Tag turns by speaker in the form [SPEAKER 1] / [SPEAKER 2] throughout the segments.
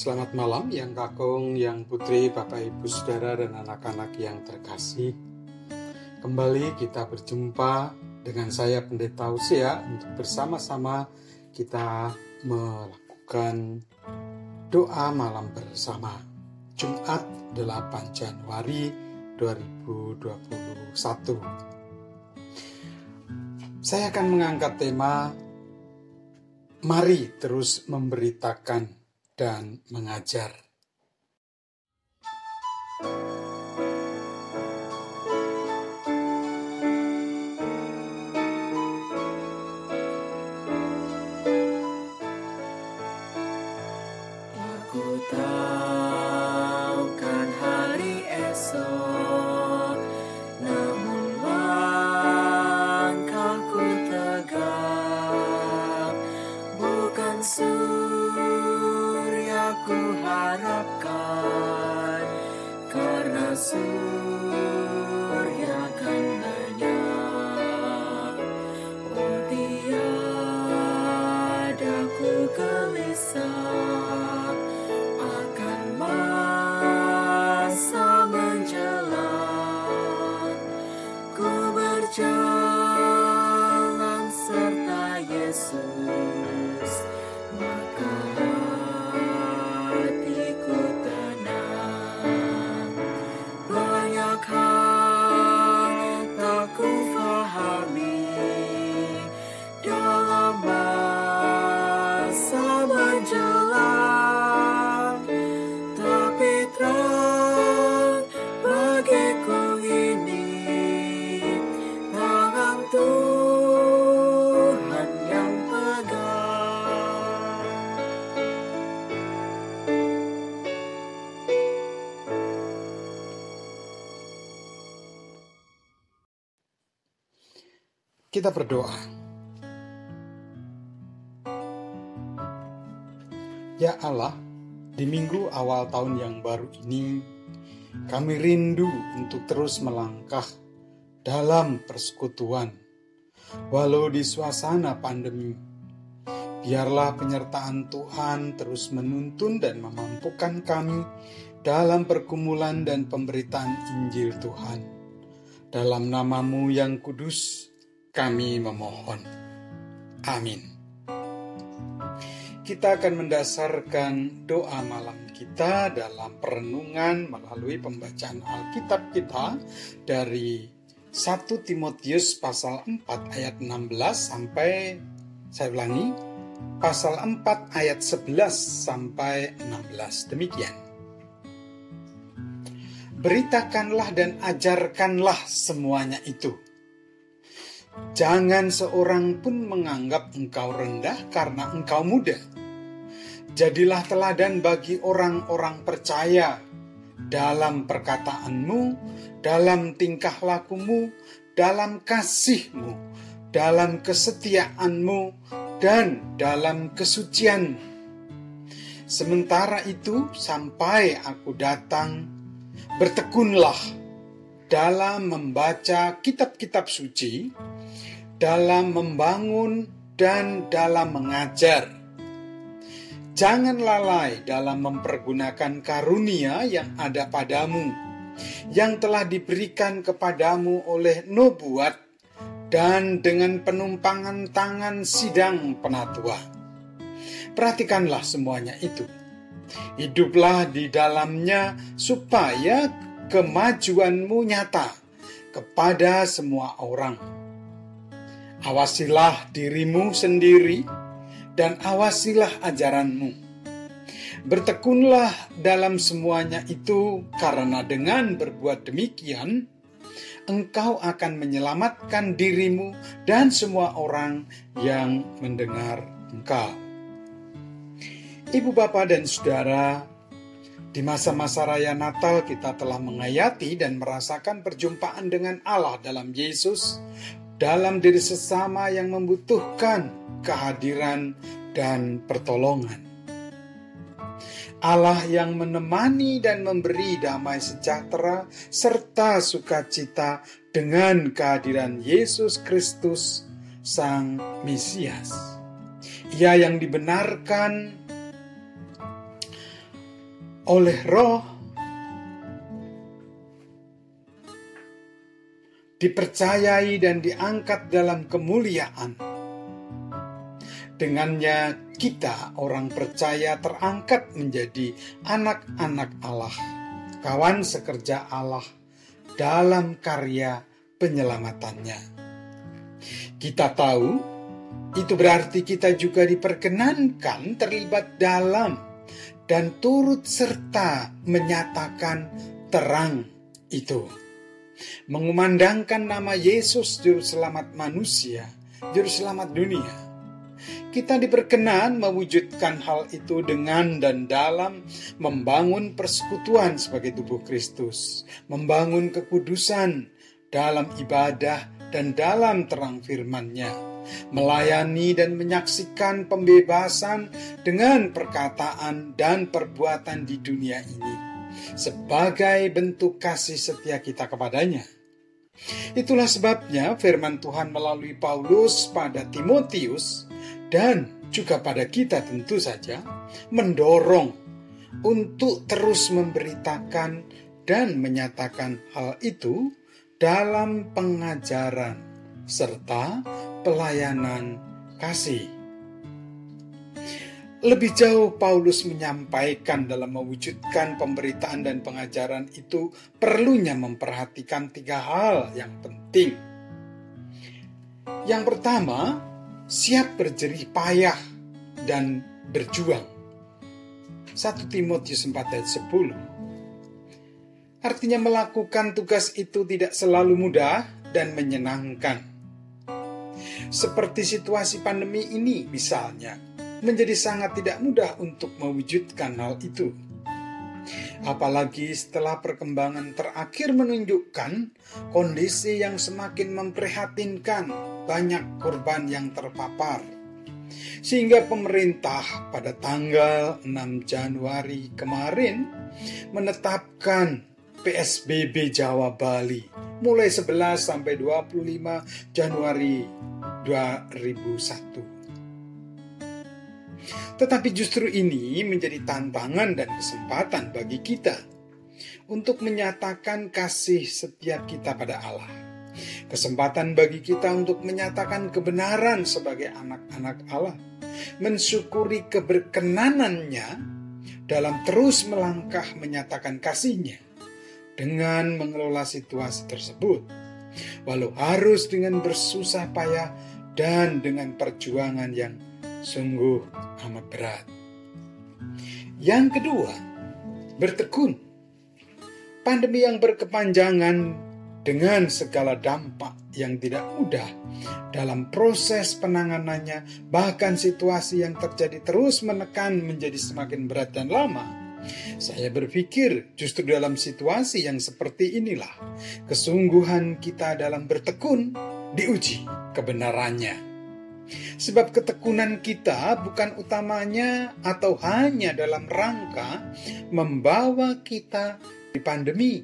[SPEAKER 1] Selamat malam yang kakung, yang putri, bapak ibu saudara dan anak-anak yang terkasih. Kembali kita berjumpa dengan saya Pendeta Usia untuk bersama-sama kita melakukan doa malam bersama. Jumat 8 Januari 2021. Saya akan mengangkat tema Mari terus memberitakan dan mengajar. Kita berdoa. Ya Allah, di minggu awal tahun yang baru ini, kami rindu untuk terus melangkah dalam persekutuan, walau di suasana pandemi. Biarlah penyertaan Tuhan terus menuntun dan memampukan kami dalam pergumulan dan pemberitaan Injil Tuhan. Dalam namamu yang kudus, kami memohon. Amin. Kita akan mendasarkan doa malam kita dalam perenungan melalui pembacaan Alkitab kita dari 1 Timotius pasal 4 ayat 16 sampai saya ulangi pasal 4 ayat 11 sampai 16 demikian. Beritakanlah dan ajarkanlah semuanya itu Jangan seorang pun menganggap engkau rendah karena engkau muda. Jadilah teladan bagi orang-orang percaya dalam perkataanmu, dalam tingkah lakumu, dalam kasihmu, dalam kesetiaanmu, dan dalam kesucianmu. Sementara itu, sampai aku datang, bertekunlah dalam membaca kitab-kitab suci dalam membangun dan dalam mengajar. Jangan lalai dalam mempergunakan karunia yang ada padamu, yang telah diberikan kepadamu oleh nubuat dan dengan penumpangan tangan sidang penatua. Perhatikanlah semuanya itu. Hiduplah di dalamnya supaya kemajuanmu nyata kepada semua orang Awasilah dirimu sendiri dan awasilah ajaranmu. Bertekunlah dalam semuanya itu, karena dengan berbuat demikian, engkau akan menyelamatkan dirimu dan semua orang yang mendengar engkau. Ibu, bapak, dan saudara, di masa-masa raya Natal kita telah mengayati dan merasakan perjumpaan dengan Allah dalam Yesus dalam diri sesama yang membutuhkan kehadiran dan pertolongan. Allah yang menemani dan memberi damai sejahtera serta sukacita dengan kehadiran Yesus Kristus, Sang Mesias. Ia yang dibenarkan oleh roh dipercayai dan diangkat dalam kemuliaan. Dengannya kita orang percaya terangkat menjadi anak-anak Allah, kawan sekerja Allah dalam karya penyelamatannya. Kita tahu itu berarti kita juga diperkenankan terlibat dalam dan turut serta menyatakan terang itu mengumandangkan nama Yesus Juru Selamat manusia, Juru Selamat dunia. Kita diperkenan mewujudkan hal itu dengan dan dalam membangun persekutuan sebagai tubuh Kristus, membangun kekudusan dalam ibadah dan dalam terang firman-Nya, melayani dan menyaksikan pembebasan dengan perkataan dan perbuatan di dunia ini sebagai bentuk kasih setia kita kepadanya. Itulah sebabnya firman Tuhan melalui Paulus pada Timotius dan juga pada kita tentu saja mendorong untuk terus memberitakan dan menyatakan hal itu dalam pengajaran serta pelayanan kasih. Lebih jauh Paulus menyampaikan dalam mewujudkan pemberitaan dan pengajaran itu perlunya memperhatikan tiga hal yang penting. Yang pertama, siap berjerih payah dan berjuang. 1 Timotius 4 ayat 10 Artinya melakukan tugas itu tidak selalu mudah dan menyenangkan. Seperti situasi pandemi ini misalnya, menjadi sangat tidak mudah untuk mewujudkan hal itu. Apalagi setelah perkembangan terakhir menunjukkan kondisi yang semakin memprihatinkan, banyak korban yang terpapar. Sehingga pemerintah pada tanggal 6 Januari kemarin menetapkan PSBB Jawa Bali mulai 11 sampai 25 Januari 2001. Tetapi justru ini menjadi tantangan dan kesempatan bagi kita untuk menyatakan kasih setiap kita pada Allah. Kesempatan bagi kita untuk menyatakan kebenaran sebagai anak-anak Allah, mensyukuri keberkenanannya dalam terus melangkah menyatakan kasihnya dengan mengelola situasi tersebut. Walau harus dengan bersusah payah dan dengan perjuangan yang sungguh amat berat. Yang kedua, bertekun. Pandemi yang berkepanjangan dengan segala dampak yang tidak mudah dalam proses penanganannya, bahkan situasi yang terjadi terus menekan menjadi semakin berat dan lama. Saya berpikir justru dalam situasi yang seperti inilah kesungguhan kita dalam bertekun diuji kebenarannya. Sebab ketekunan kita bukan utamanya atau hanya dalam rangka membawa kita di pandemi,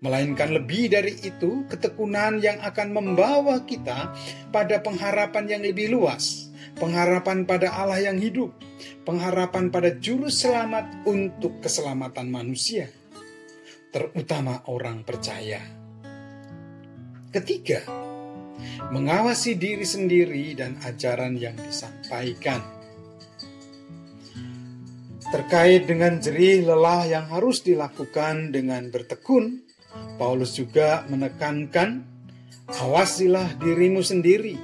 [SPEAKER 1] melainkan lebih dari itu ketekunan yang akan membawa kita pada pengharapan yang lebih luas, pengharapan pada Allah yang hidup, pengharapan pada juru selamat untuk keselamatan manusia, terutama orang percaya. Ketiga, mengawasi diri sendiri dan ajaran yang disampaikan. Terkait dengan jerih lelah yang harus dilakukan dengan bertekun, Paulus juga menekankan, awasilah dirimu sendiri,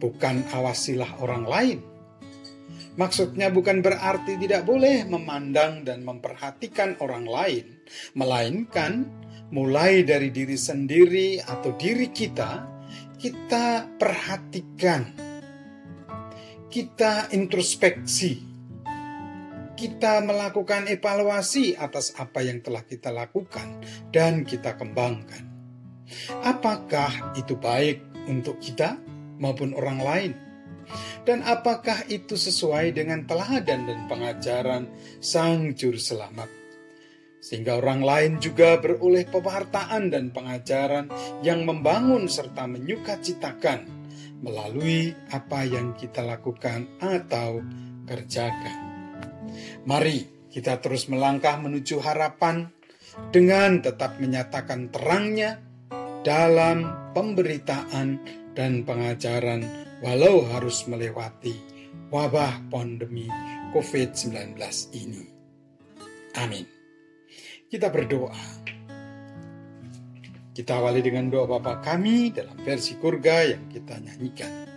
[SPEAKER 1] bukan awasilah orang lain. Maksudnya bukan berarti tidak boleh memandang dan memperhatikan orang lain, melainkan mulai dari diri sendiri atau diri kita, kita perhatikan, kita introspeksi, kita melakukan evaluasi atas apa yang telah kita lakukan dan kita kembangkan. Apakah itu baik untuk kita maupun orang lain? Dan apakah itu sesuai dengan teladan dan pengajaran Sang Juru Selamat? Sehingga orang lain juga beroleh pewartaan dan pengajaran yang membangun serta menyukacitakan melalui apa yang kita lakukan atau kerjakan. Mari Kita terus melangkah menuju harapan dengan tetap menyatakan terangnya dalam pemberitaan dan pengajaran walau harus melewati wabah pandemi COVID-19 ini. Amin. Kita berdoa. Kita awali dengan doa Bapa kami dalam versi kurga yang kita nyanyikan.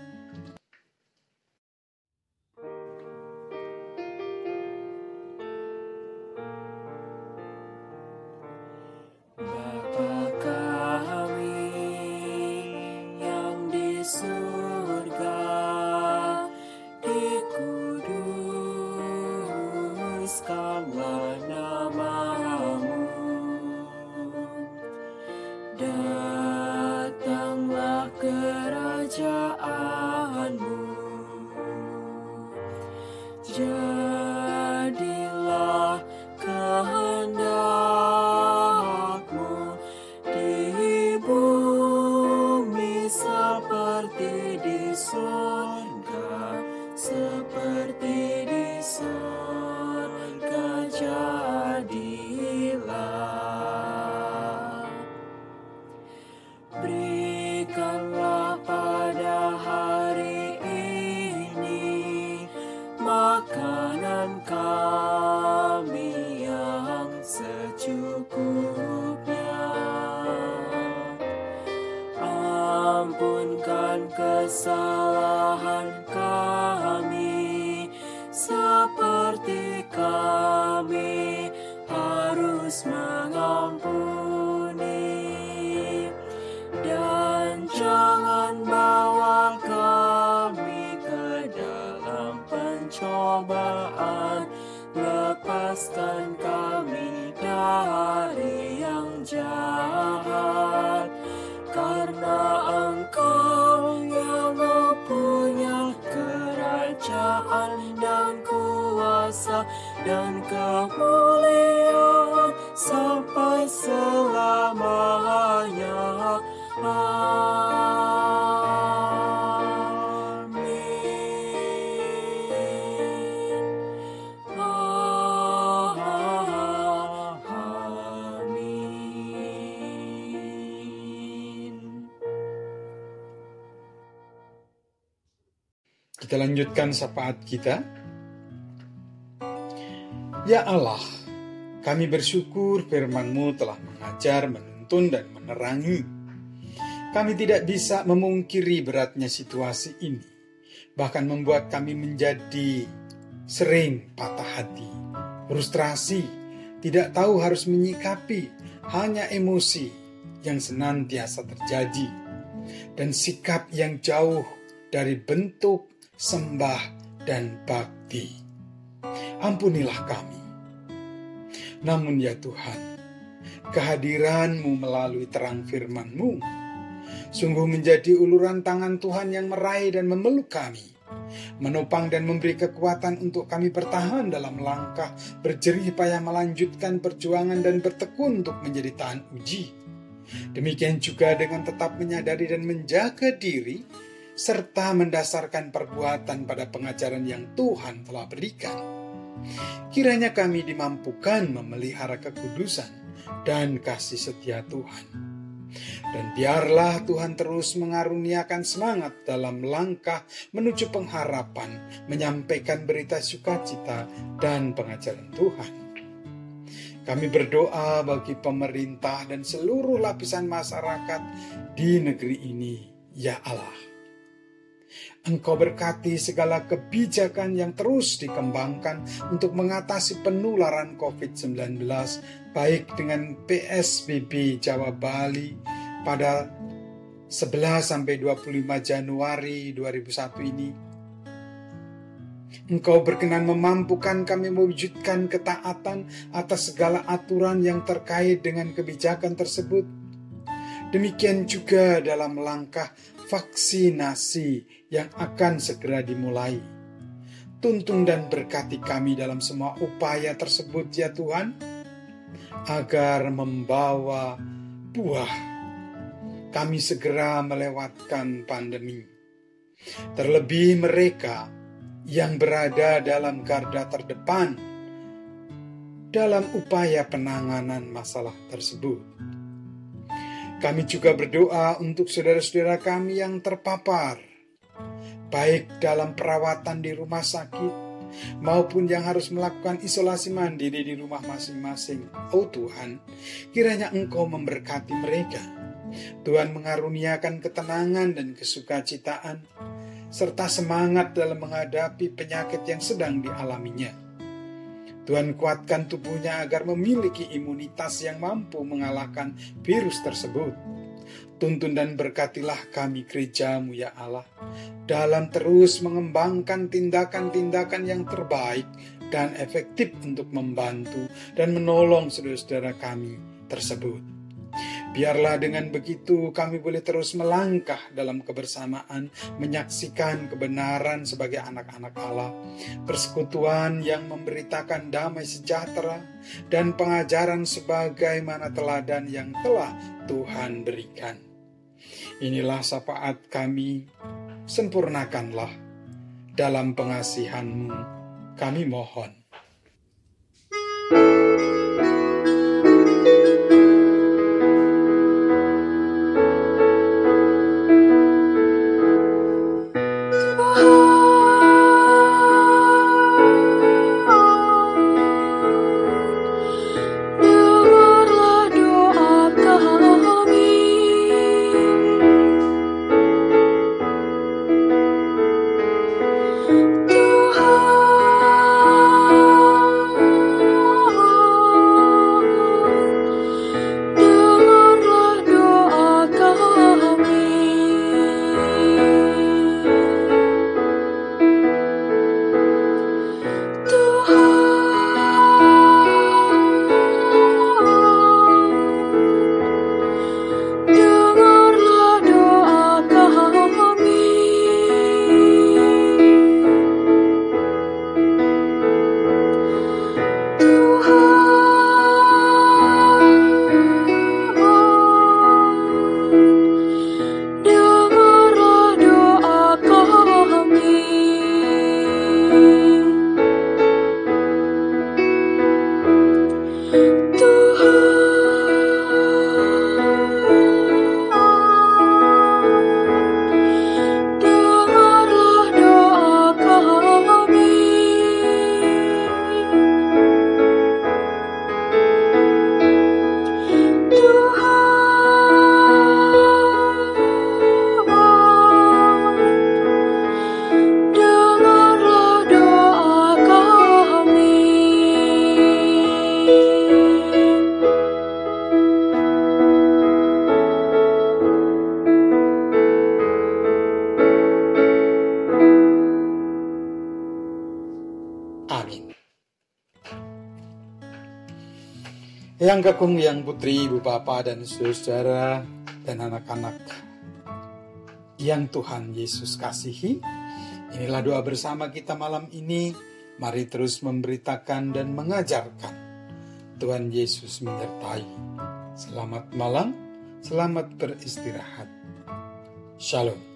[SPEAKER 2] Dan kemuliaan sampai selamanya.
[SPEAKER 1] Kita lanjutkan sapaat kita. Ya Allah, kami bersyukur firman-Mu telah mengajar, menuntun, dan menerangi. Kami tidak bisa memungkiri beratnya situasi ini, bahkan membuat kami menjadi sering patah hati, frustrasi, tidak tahu harus menyikapi hanya emosi yang senantiasa terjadi, dan sikap yang jauh dari bentuk sembah dan bakti ampunilah kami. Namun ya Tuhan, kehadiran-Mu melalui terang firman-Mu sungguh menjadi uluran tangan Tuhan yang meraih dan memeluk kami, menopang dan memberi kekuatan untuk kami bertahan dalam langkah berjerih payah melanjutkan perjuangan dan bertekun untuk menjadi tahan uji. Demikian juga dengan tetap menyadari dan menjaga diri serta mendasarkan perbuatan pada pengajaran yang Tuhan telah berikan Kiranya kami dimampukan memelihara kekudusan dan kasih setia Tuhan. Dan biarlah Tuhan terus mengaruniakan semangat dalam langkah menuju pengharapan, menyampaikan berita sukacita dan pengajaran Tuhan. Kami berdoa bagi pemerintah dan seluruh lapisan masyarakat di negeri ini, ya Allah. Engkau berkati segala kebijakan yang terus dikembangkan untuk mengatasi penularan COVID-19, baik dengan PSBB Jawa Bali pada 11 sampai 25 Januari 2001 ini. Engkau berkenan memampukan kami mewujudkan ketaatan atas segala aturan yang terkait dengan kebijakan tersebut. Demikian juga dalam langkah vaksinasi yang akan segera dimulai. Tuntun dan berkati kami dalam semua upaya tersebut ya Tuhan, agar membawa buah. Kami segera melewatkan pandemi. Terlebih mereka yang berada dalam garda terdepan dalam upaya penanganan masalah tersebut. Kami juga berdoa untuk saudara-saudara kami yang terpapar, baik dalam perawatan di rumah sakit maupun yang harus melakukan isolasi mandiri di rumah masing-masing. Oh Tuhan, kiranya Engkau memberkati mereka. Tuhan mengaruniakan ketenangan dan kesukacitaan, serta semangat dalam menghadapi penyakit yang sedang dialaminya. Tuhan kuatkan tubuhnya agar memiliki imunitas yang mampu mengalahkan virus tersebut. Tuntun dan berkatilah kami gerejamu ya Allah dalam terus mengembangkan tindakan-tindakan yang terbaik dan efektif untuk membantu dan menolong saudara-saudara kami tersebut. Biarlah dengan begitu kami boleh terus melangkah dalam kebersamaan, menyaksikan kebenaran sebagai anak-anak Allah, persekutuan yang memberitakan damai sejahtera, dan pengajaran sebagaimana teladan yang telah Tuhan berikan. Inilah syafaat kami, sempurnakanlah dalam pengasihanmu, kami mohon. Yang kakung, yang putri, ibu bapak dan saudara dan anak-anak yang Tuhan Yesus kasihi. Inilah doa bersama kita malam ini. Mari terus memberitakan dan mengajarkan. Tuhan Yesus menyertai. Selamat malam, selamat beristirahat. Shalom.